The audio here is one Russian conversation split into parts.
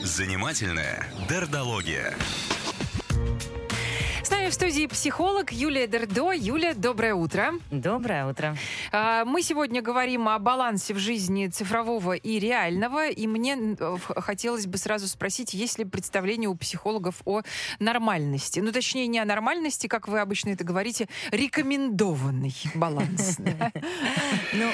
Занимательная дердология. Нами в студии психолог Юлия Дердо. Юля, доброе утро. Доброе утро. А, Мы сегодня говорим о балансе в жизни цифрового и реального. И мне э, хотелось бы сразу спросить, есть ли представление у психологов о нормальности? Ну, точнее, не о нормальности, как вы обычно это говорите, рекомендованный баланс. Ну,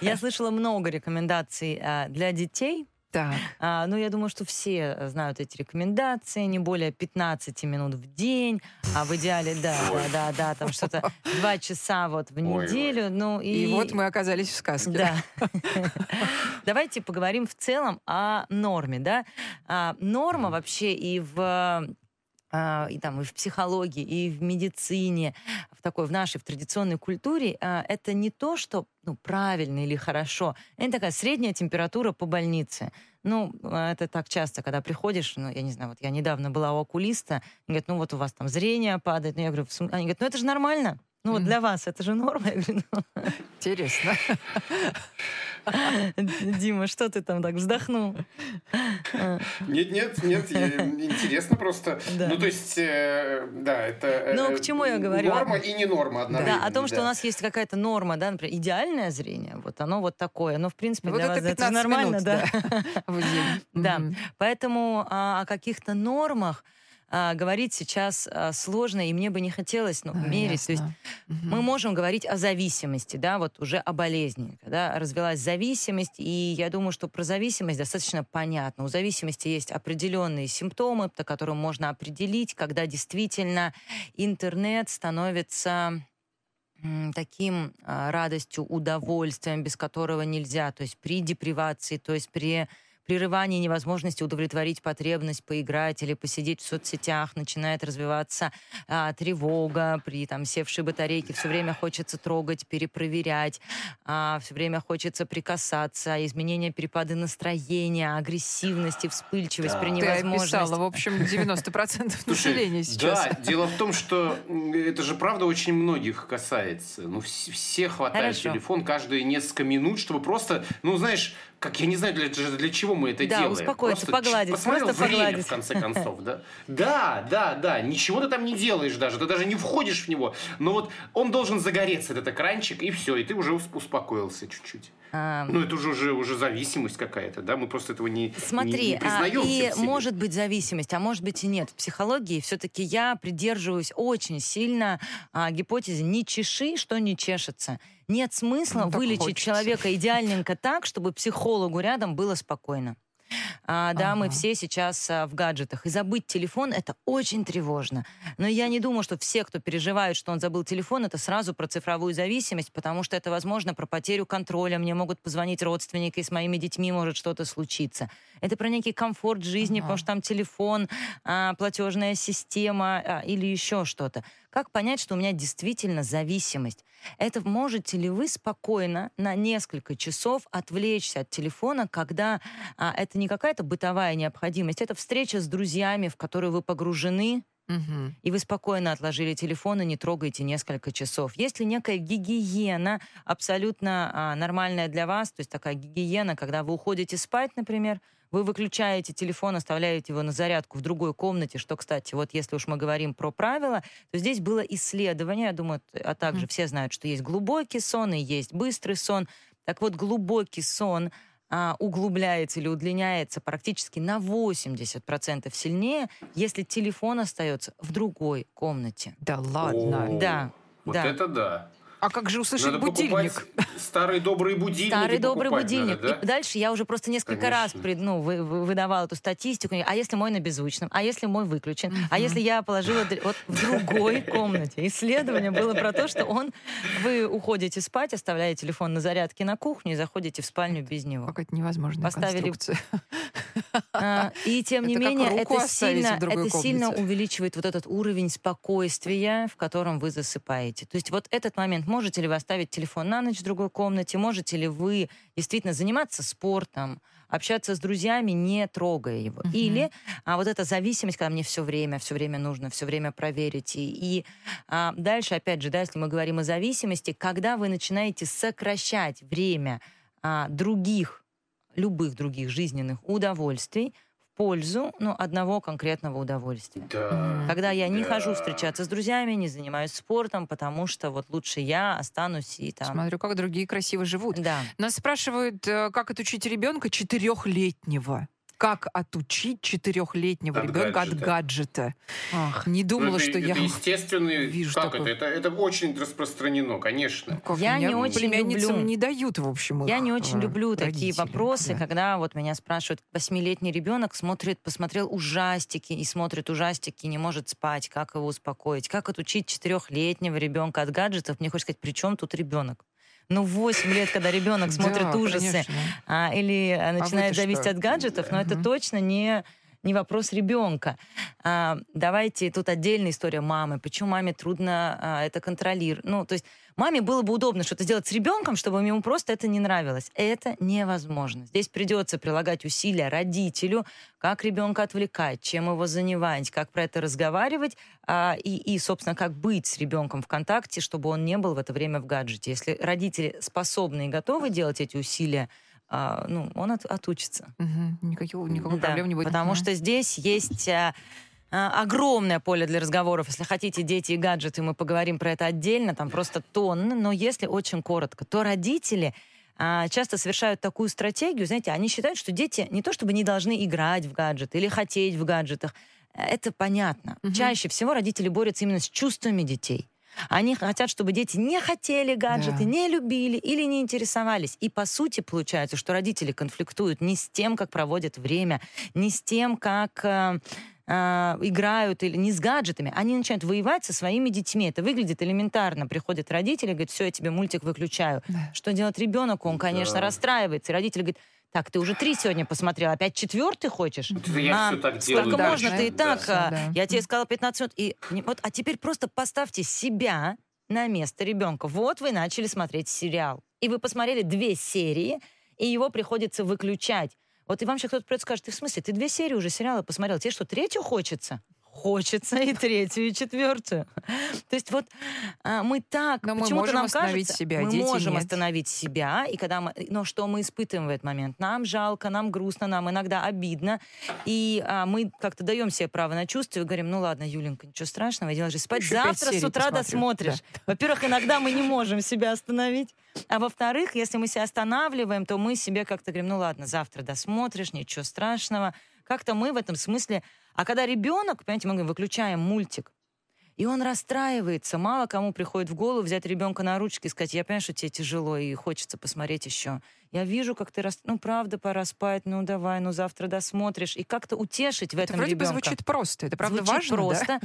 я слышала много рекомендаций а, для детей. Так. А, ну, я думаю, что все знают эти рекомендации. Не более 15 минут в день. А в идеале, да, да, да, да, там что-то 2 часа вот в неделю. Ну, и, И вот мы оказались в сказке. Да. Давайте поговорим в целом о норме, да. А, норма вообще и в и там и в психологии, и в медицине, в такой, в нашей, в традиционной культуре, а, это не то, что ну, правильно или хорошо. Это такая средняя температура по больнице. Ну, а, это так часто, когда приходишь, ну, я не знаю, вот я недавно была у окулиста, они говорят, ну, вот у вас там зрение падает. Ну, я говорю, они говорят, ну, это же нормально. Ну, вот для вас это же норма. Я говорю, ну, Интересно. Дима, что ты там так вздохнул? Нет, нет, нет, интересно просто. Да. Ну, то есть, э, да, это... э, Ну, к чему я говорю? Норма и не норма одновременно. Да, о том, что да. у нас есть какая-то норма, да, например, идеальное зрение, вот оно вот такое, но в принципе Вот для это вас это 15 же нормально, минут, да. Да. Поэтому а, о каких-то нормах а, говорить сейчас а, сложно, и мне бы не хотелось ну, А, мерить. То есть ясно. Мгм. мы можем говорить о зависимости, да, вот уже о болезни, когда развилась зависимость, и я думаю, что про зависимость достаточно понятно. У зависимости есть определенные симптомы, по которым можно определить, когда действительно интернет становится таким а, радостью, удовольствием, без которого нельзя, то есть при депривации, то есть при прерывании невозможности удовлетворить потребность поиграть или посидеть в соцсетях, начинает развиваться а, тревога, при там севшей батарейке все время хочется трогать, перепроверять, все время хочется прикасаться, изменение перепады настроения, агрессивности, вспыльчивость Да. при Ты невозможности. описала, в общем, 90% населения сейчас. Да, дело в том, что это же правда очень многих касается. Ну, вс- все хватают Хорошо. телефон каждые несколько минут, чтобы просто, ну, знаешь, как я не знаю, для, для чего мы это Да, делаем. успокоиться, Просто погладить, посмотрел просто время, погладить. в конце концов, да? Да, да, да, ничего ты там не делаешь даже, ты даже не входишь в него. Но вот он должен загореться, этот экранчик, и все, и ты уже ус- успокоился чуть-чуть. А, Ну, это уже, уже, уже зависимость какая-то, да? Мы просто этого не, не- Смотри, не, а, признаемся и в себе. может быть зависимость, а может быть и нет. В психологии все-таки я придерживаюсь очень сильно а, гипотезы «не чеши, что не чешется». Нет смысла Ну, вылечить хочется. человека идеальненько так, чтобы психологу рядом было спокойно. А, да, мы Ага. все сейчас а, в гаджетах. И забыть телефон это очень тревожно. Но я не думаю, что все, кто переживает, что он забыл телефон, это сразу про цифровую зависимость, потому что это, возможно, про потерю контроля. Мне могут позвонить родственники, с моими детьми может что-то случиться. Это про некий комфорт жизни, Ага. потому что там телефон, а, платежная система а, или еще что-то. Как понять, что у меня действительно зависимость? Это можете ли вы спокойно на несколько часов отвлечься от телефона, когда а, это не какая-то бытовая необходимость, это встреча с друзьями, в которую вы погружены, и вы спокойно отложили телефон и не трогаете несколько часов. Есть ли некая гигиена абсолютно а, нормальная для вас, то есть такая гигиена, когда вы уходите спать, например, вы выключаете телефон, оставляете его на зарядку в другой комнате, что, кстати, вот если уж мы говорим про правила, то здесь было исследование, я думаю, а также Мгм. все знают, что есть глубокий сон и есть быстрый сон. Так вот, глубокий сон а, углубляется или удлиняется практически на 80% сильнее, если телефон остается в другой комнате. Да ладно. О, Да, Вот да. это да. А как же услышать Надо будильник? покупать старые добрые будильники. Старый добрый будильник. надо, да? И дальше я уже просто несколько раз Конечно. пред- ну, вы- вы- выдавала эту статистику. А если мой на беззвучном? А если мой выключен? А если я положила вот в другой комнате? Исследование было про то, что он... Вы уходите спать, оставляете телефон на зарядке на кухню и заходите в спальню без него. Какая-то невозможная Поставили- конструкция. А, И тем не Это менее, это, сильно, это сильно увеличивает вот этот уровень спокойствия, в котором вы засыпаете. То есть вот этот момент, можете ли вы оставить телефон на ночь в другой комнате, можете ли вы действительно заниматься спортом, общаться с друзьями, не трогая его. Мгм. Или а, вот эта зависимость, когда мне все время, все время нужно, все время проверить. И, и, а, дальше, опять же, да, если мы говорим о зависимости, когда вы начинаете сокращать время а, других, любых других жизненных удовольствий пользу ну, одного конкретного удовольствия. Да. Когда я не Да. хожу встречаться с друзьями, не занимаюсь спортом, потому что вот лучше я останусь и там... Смотрю, как другие красиво живут. Да. Нас спрашивают, э, как отучить ребенка четырехлетнего. Как отучить четырехлетнего От ребенка от гаджета. гаджета? Ах. Не думала, Ну, это- что я... это естественный... вижу как такое. это? это? Это очень распространено, конечно. Как Я меня не очень племянницам люблю. не дают, в общем, Я их, не очень э, люблю такие родители. вопросы, Да. когда вот меня спрашивают, восьмилетний ребенок смотрит, посмотрел ужастики и смотрит ужастики, не может спать, как его успокоить, как отучить четырехлетнего ребенка от гаджетов. Мне хочется сказать, при чем тут ребенок? Ну, 8 лет, когда ребенок смотрит Да, ужасы конечно. а, или а, начинает зависеть что? от гаджетов, но это точно не не вопрос ребенка. А, давайте тут отдельная история мамы. Почему маме трудно а, это контролировать? Ну, то есть маме было бы удобно что-то сделать с ребенком, чтобы ему просто это не нравилось. Это невозможно. Здесь придется прилагать усилия родителю, как ребенка отвлекать, чем его занимать, как про это разговаривать а, и, и, собственно, как быть с ребенком в контакте, чтобы он не был в это время в гаджете. Если родители способны и готовы делать эти усилия, а, ну, он от- отучится. Мгм. Никакого, никакой Да, проблем не будет. Потому что здесь есть а, а, огромное поле для разговоров. Если хотите дети и гаджеты, мы поговорим про это отдельно, там просто тонны. Но если очень коротко, то родители а, часто совершают такую стратегию, знаете, они считают, что дети не то чтобы не должны играть в гаджеты или хотеть в гаджетах. Э, Это понятно. Мгм. Чаще всего родители борются именно с чувствами детей. Они хотят, чтобы дети не хотели гаджеты, Да. не любили или не интересовались. И по сути получается, что родители конфликтуют не с тем, как проводят время, не с тем, как э, э, играют, или не с гаджетами. Они начинают воевать со своими детьми. Это выглядит элементарно. Приходят родители, говорят, все, я тебе мультик выключаю. Да. Что делать ребенок? Он, конечно, Да. расстраивается. И родители говорят, так, ты уже три сегодня посмотрел, опять четвертый хочешь? Это я А, всё так делаю. Сколько Да, можно? да, Ты и да. так, а, Да. я тебе сказала 15 минут. И, вот, а теперь просто поставьте себя на место ребенка. Вот вы начали смотреть сериал. И вы посмотрели две серии, и его приходится выключать. Вот и вам сейчас кто-то придет и скажет, ты в смысле, ты две серии уже сериала посмотрел, тебе что, третью хочется? Хочется и третью, и четвертую. То есть вот а, мы так, Но мы почему-то можем нам остановить кажется, себя, мы дети можем нет. остановить себя, и когда мы, но что мы испытываем в этот момент? Нам жалко, нам грустно, нам иногда обидно, и а, мы как-то даем себе право на чувство и говорим, ну ладно, Юленька, ничего страшного, иди ложись спать, Еще завтра с утра посмотрю». досмотришь. Во-первых, иногда мы не можем себя остановить, а во-вторых, если мы себя останавливаем, то мы себе как-то говорим, ну ладно, завтра досмотришь, ничего страшного. Как-то мы в этом смысле... А когда ребенок, понимаете, мы выключаем мультик, и он расстраивается. Мало кому приходит в голову взять ребенка на ручки и сказать, я понимаю, что тебе тяжело и хочется посмотреть еще. Я вижу, как ты рас... Ну, правда, пора спать, ну, давай, ну, завтра досмотришь. И как-то утешить в Это этом вроде бы ребенка. звучит просто. Это правда Звучит важно, да? просто,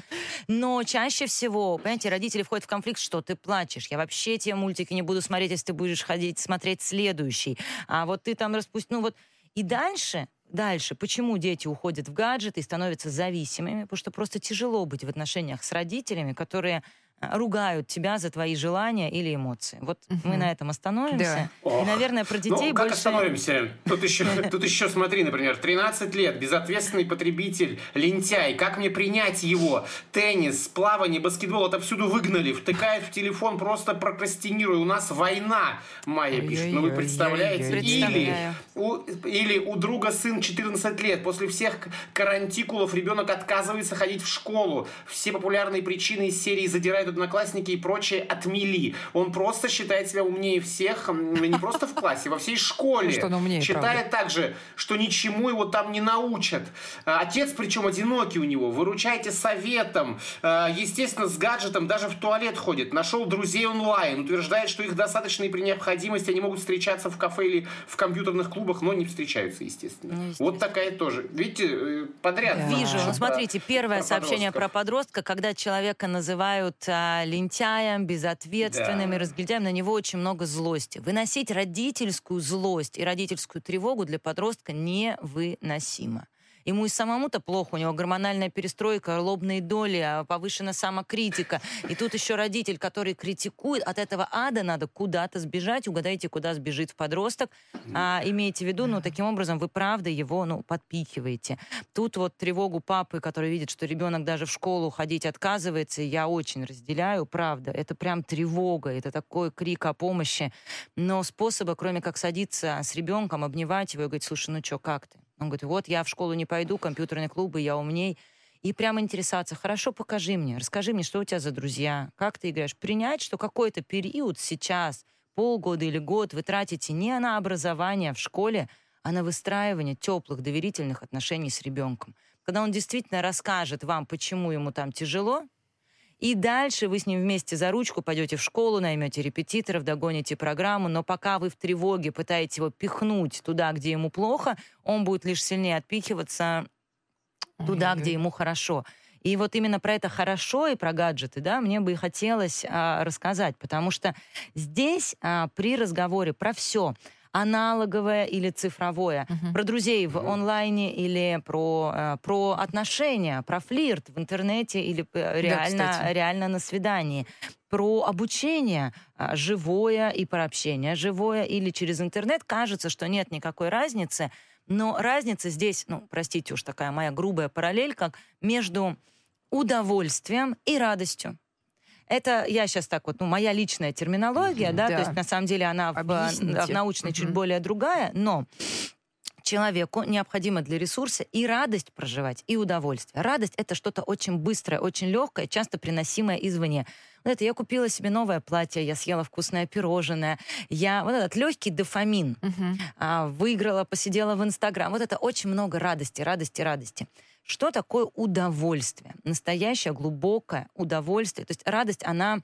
но чаще всего, понимаете, родители входят в конфликт, что ты плачешь, я вообще те мультики не буду смотреть, если ты будешь ходить смотреть следующий, а вот ты там распусти, ну вот, и дальше, дальше, почему дети уходят в гаджеты и становятся зависимыми, потому что просто тяжело быть в отношениях с родителями, которые ругают тебя за твои желания или эмоции. Вот мы Мгм. на этом остановимся. И, Ох. наверное, про детей ну, как больше... остановимся? Тут еще, тут еще, смотри, например, 13 лет, безответственный потребитель, лентяй. Как мне принять его? Теннис, плавание, баскетбол, отовсюду выгнали. Втыкает в телефон, просто прокрастинируя. У нас война, Майя пишет. Ну, вы представляете? Или у, или у друга сын 14 лет. После всех карантикулов ребенок отказывается ходить в школу. Все популярные причины из серии задирают одноклассники и прочее отмели. Он просто считает себя умнее всех, не просто в классе, во всей школе. Что он умнее, Считает также, что ничему его там не научат. А, Отец, причем одинокий у него. Выручайте советом. А, Естественно, с гаджетом даже в туалет ходит. Нашел друзей онлайн. Утверждает, что их достаточно и при необходимости они могут встречаться в кафе или в компьютерных клубах, но не встречаются, естественно. Ну, естественно. Вот такая тоже. Видите, э, подряд. Да. Вижу. Про- Ну, смотрите, первое про сообщение про подростков. подростка, когда человека называют а, лентяем, безответственным Да. и разгильдяем, на него очень много злости. Выносить родительскую злость и родительскую тревогу для подростка невыносимо. Ему и самому-то плохо, у него гормональная перестройка, лобные доли, а повышена самокритика. И тут еще родитель, который критикует, от этого ада надо куда-то сбежать. Угадайте, куда сбежит подросток. А, имейте в виду, ну, таким образом вы правда его, ну, подпихиваете. Тут вот тревогу папы, который видит, что ребенок даже в школу ходить отказывается, я очень разделяю, правда. Это прям тревога, это такой крик о помощи. Но способа, кроме как садиться с ребенком, обнимать его и говорить, слушай, ну что, как ты? Он говорит, вот я в школу не пойду, компьютерные клубы, я умней. И прямо интересоваться, хорошо, покажи мне, расскажи мне, что у тебя за друзья, как ты играешь. Принять, что какой-то период сейчас, полгода или год вы тратите не на образование в школе, а на выстраивание теплых, доверительных отношений с ребенком. Когда он действительно расскажет вам, почему ему там тяжело, и дальше вы с ним вместе за ручку пойдете в школу, наймете репетиторов, догоните программу, но пока вы в тревоге пытаетесь его пихнуть туда, где ему плохо, он будет лишь сильнее отпихиваться туда, где ему хорошо. И вот именно про это хорошо и про гаджеты, да, мне бы и хотелось а, рассказать, потому что здесь а, при разговоре про все, аналоговое или цифровое, uh-huh. про друзей в онлайне или про, э, про отношения, про флирт в интернете или э, реально, да, реально на свидании, про обучение э, живое и про общение живое или через интернет. Кажется, что нет никакой разницы, но разница здесь, ну, простите уж такая моя грубая параллель, как между удовольствием и радостью. Это я сейчас так вот, ну, моя личная терминология, да, да, то есть на самом деле она в, в научной чуть более другая, но человеку необходимо для ресурса и радость проживать, и удовольствие. Радость — это что-то очень быстрое, очень легкое, часто приносимое извне. Вот это я купила себе новое платье, я съела вкусное пирожное, я вот этот легкий дофамин uh-huh. а, выиграла, посидела в Инстаграм. Вот это очень много радости, радости, радости. Что такое удовольствие? Настоящее глубокое удовольствие. То есть радость, она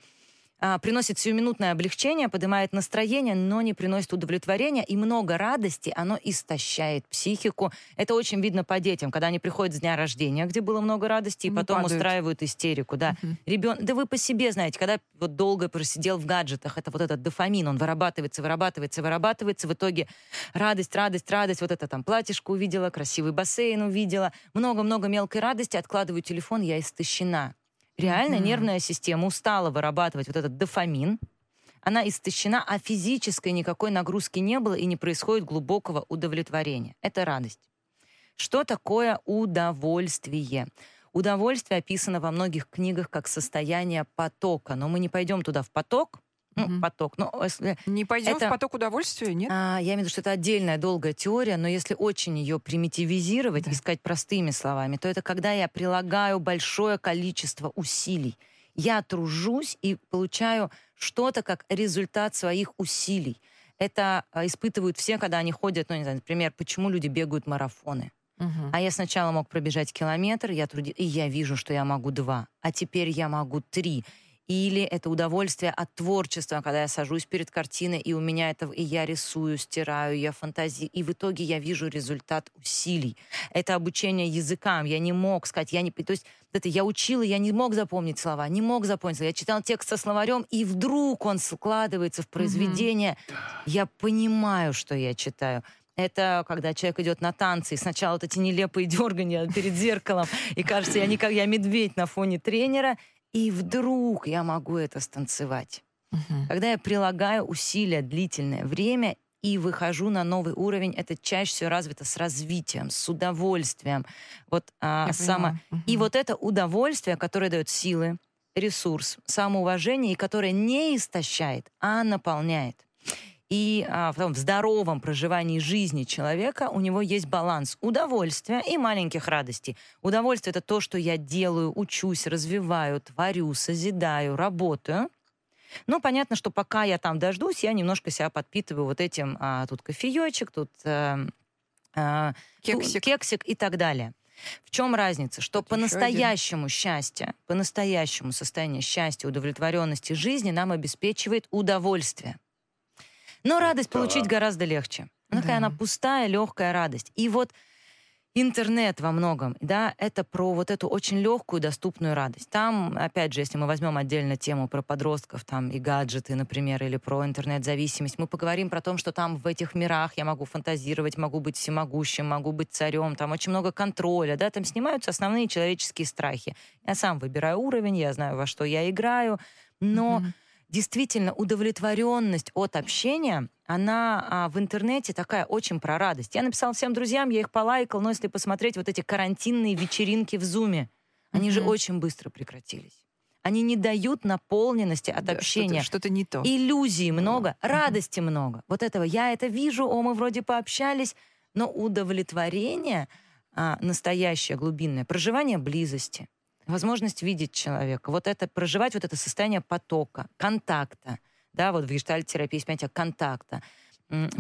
а, приносит сиюминутное облегчение, поднимает настроение, но не приносит удовлетворения. И много радости, оно истощает психику. Это очень видно по детям, когда они приходят с дня рождения, где было много радости, и ну, потом падают. устраивают истерику. Да. Угу. Ребен... да вы по себе знаете, когда вот долго просидел в гаджетах, это вот этот дофамин, он вырабатывается, вырабатывается, вырабатывается. В итоге радость, радость, радость. Вот это там платьишко увидела, красивый бассейн увидела. Много-много мелкой радости. Откладываю телефон, я истощена. Реально mm-hmm. нервная система устала вырабатывать вот этот дофамин, она истощена, а физической никакой нагрузки не было и не происходит глубокого удовлетворения. Это радость. Что такое удовольствие? Удовольствие описано во многих книгах как состояние потока, но мы не пойдем туда в поток, ну, угу. поток. Но не пойдем это, в поток удовольствия, нет? А, я имею в виду, что это отдельная долгая теория, но если очень ее примитивизировать, да. искать простыми словами, то это когда я прилагаю большое количество усилий. Я тружусь и получаю что-то как результат своих усилий. Это а, испытывают все, когда они ходят, ну, не знаю, например, почему люди бегают марафоны. Угу. А я сначала мог пробежать километр, я труди... и я вижу, что я могу два, а теперь я могу три или это удовольствие от творчества, когда я сажусь перед картиной, и у меня это, и я рисую, стираю, я фантазии, и в итоге я вижу результат усилий. Это обучение языкам. Я не мог сказать, я не... То есть это я учила, я не мог запомнить слова, не мог запомнить слова. Я читал текст со словарем, и вдруг он складывается в произведение. Mm-hmm. Я понимаю, что я читаю. Это когда человек идет на танцы, и сначала вот эти нелепые дергания перед зеркалом, и кажется, я, не как я медведь на фоне тренера, и вдруг я могу это станцевать. Угу. Когда я прилагаю усилия длительное время и выхожу на новый уровень, это чаще всего развито с развитием, с удовольствием. Вот, а, само... угу. И вот это удовольствие, которое дает силы, ресурс, самоуважение, и которое не истощает, а наполняет и а, в, том, в здоровом проживании жизни человека у него есть баланс удовольствия и маленьких радостей. Удовольствие — это то, что я делаю, учусь, развиваю, творю, созидаю, работаю. Ну, понятно, что пока я там дождусь, я немножко себя подпитываю вот этим, а, тут кофеечек, тут а, а, кексик. кексик и так далее. В чем разница? Что по-настоящему счастье, по-настоящему состояние счастья, удовлетворенности жизни нам обеспечивает удовольствие. Но радость получить гораздо легче. Она такая, она пустая, легкая радость. И вот интернет во многом, да, это про вот эту очень легкую, доступную радость. Там, опять же, если мы возьмем отдельно тему про подростков там и гаджеты, например, или про интернет-зависимость, мы поговорим про то, что там в этих мирах я могу фантазировать, могу быть всемогущим, могу быть царем, там очень много контроля, да, там снимаются основные человеческие страхи. Я сам выбираю уровень, я знаю, во что я играю, но mm-hmm действительно удовлетворенность от общения, она а, в интернете такая очень про радость. Я написала всем друзьям, я их полайкал, но если посмотреть вот эти карантинные вечеринки в Зуме, они mm-hmm. же очень быстро прекратились. Они не дают наполненности от да, общения. Что-то, что не то. Иллюзий много, mm-hmm. радости много. Вот этого я это вижу, о, мы вроде пообщались, но удовлетворение а, настоящее, глубинное, проживание близости, возможность видеть человека, вот это, проживать вот это состояние потока, контакта, да, вот в гештальт-терапии есть понятие контакта.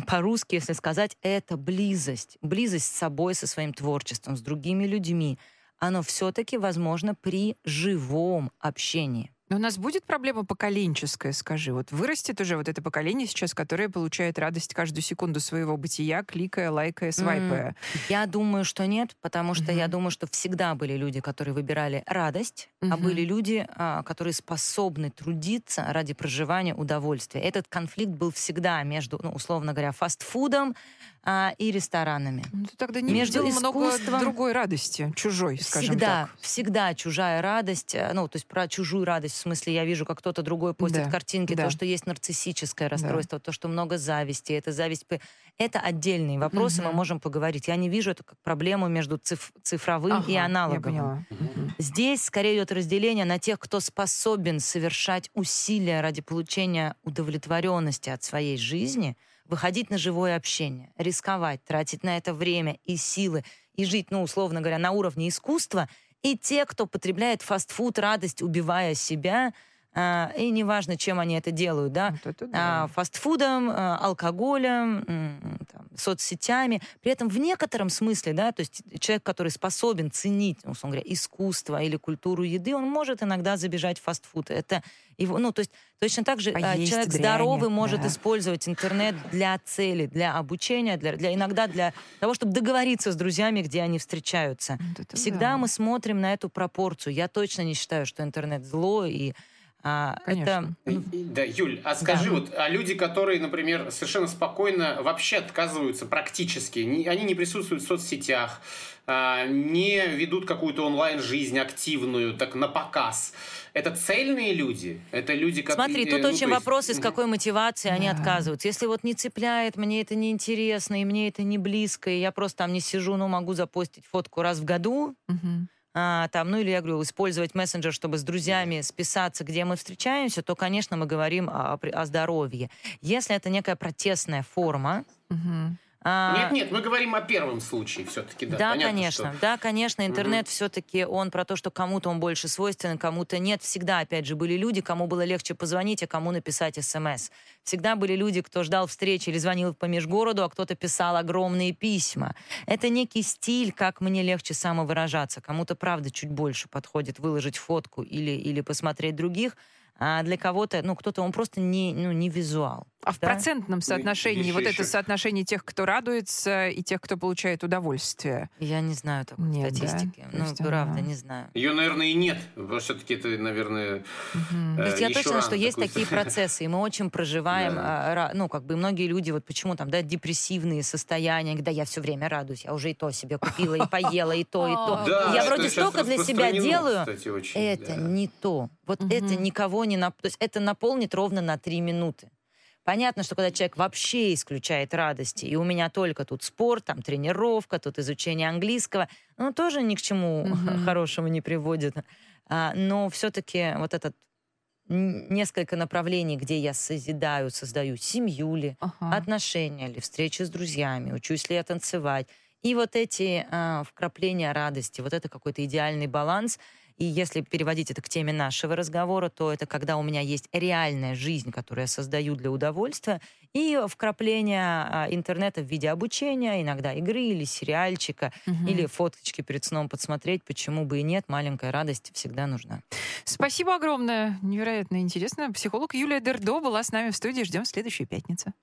По-русски, если сказать, это близость. Близость с собой, со своим творчеством, с другими людьми. Оно все-таки возможно при живом общении. Но у нас будет проблема поколенческая, скажи. Вот вырастет уже вот это поколение сейчас, которое получает радость каждую секунду своего бытия, кликая, лайкая, свайпая. Mm, я думаю, что нет, потому что mm-hmm. я думаю, что всегда были люди, которые выбирали радость, mm-hmm. а были люди, а, которые способны трудиться ради проживания удовольствия. Этот конфликт был всегда между, ну, условно говоря, фастфудом, а, и ресторанами. Ну, ты тогда не Между много другой радости, чужой, скажем всегда, так. Всегда чужая радость, э, ну, то есть про чужую радость, смысле, я вижу, как кто-то другой постит да, картинки, да. то, что есть нарциссическое расстройство, да. то, что много зависти, это зависть... Это отдельные вопросы, угу. мы можем поговорить. Я не вижу это как проблему между циф цифровым ага, и аналоговым. Здесь скорее идет разделение на тех, кто способен совершать усилия ради получения удовлетворенности от своей жизни — выходить на живое общение, рисковать, тратить на это время и силы и жить, ну, условно говоря, на уровне искусства, и те, кто потребляет фастфуд, радость, убивая себя, и неважно, чем они это делают, да, вот это да. А, фастфудом, а, алкоголем, там, соцсетями. При этом в некотором смысле, да, то есть человек, который способен ценить, условно говоря, искусство или культуру еды, он может иногда забежать в фастфуд. Это его, ну, то есть точно так же а человек дрянь, здоровый может да. использовать интернет для цели, для обучения, для, для иногда для того, чтобы договориться с друзьями, где они встречаются. Вот Всегда да. мы смотрим на эту пропорцию. Я точно не считаю, что интернет зло и а, Конечно. Это... Да, Юль, а скажи, да. вот а люди, которые, например, совершенно спокойно вообще отказываются практически, не, они не присутствуют в соцсетях, а, не ведут какую-то онлайн-жизнь активную, так на показ. Это цельные люди? Это люди, которые... Смотри, тут ну, очень есть... вопрос, из какой мотивации да. они отказываются. Если вот не цепляет, мне это не интересно, и мне это не близко, и я просто там не сижу, но могу запостить фотку раз в году, угу а, там, ну или я говорю, использовать мессенджер, чтобы с друзьями списаться, где мы встречаемся, то, конечно, мы говорим о, о здоровье. Если это некая протестная форма, угу. А... Нет, нет, мы говорим о первом случае все-таки, да. Да, Понятно, конечно, что... да, конечно, интернет угу. все-таки он про то, что кому-то он больше свойственен, кому-то нет. Всегда, опять же, были люди, кому было легче позвонить, а кому написать смс. Всегда были люди, кто ждал встречи или звонил по межгороду, а кто-то писал огромные письма. Это некий стиль, как мне легче самовыражаться. Кому-то, правда, чуть больше подходит выложить фотку или, или посмотреть других, а для кого-то, ну, кто-то, он просто не, ну, не визуал. А в процентном соотношении, вот это соотношение тех, кто радуется, и тех, кто получает удовольствие? Я не знаю такой нет, статистики. Да? Ну, есть, правда, не знаю. Ее, наверное, и нет. Все-таки это, наверное, угу. э, То есть я точно, что есть такие процессы, и мы очень проживаем, да. ну, как бы многие люди, вот почему там, да, депрессивные состояния, когда я все время радуюсь, я уже и то себе купила, и поела, и то, и то. Я вроде столько для себя делаю. Это не то. Вот это никого не... То есть это наполнит ровно на три минуты. Понятно, что когда человек вообще исключает радости, и у меня только тут спорт, там тренировка, тут изучение английского, ну тоже ни к чему mm-hmm. хорошему не приводит. А, но все-таки вот этот несколько направлений, где я созидаю, создаю семью ли, ага. отношения ли, встречи с друзьями, учусь ли я танцевать. И вот эти а, вкрапления радости, вот это какой-то идеальный баланс — и если переводить это к теме нашего разговора, то это когда у меня есть реальная жизнь, которую я создаю для удовольствия, и вкрапление а, интернета в виде обучения, иногда игры или сериальчика, угу. или фоточки перед сном подсмотреть, почему бы и нет, маленькая радость всегда нужна. Спасибо огромное, невероятно интересно. Психолог Юлия Дердо была с нами в студии, ждем в следующую пятницу.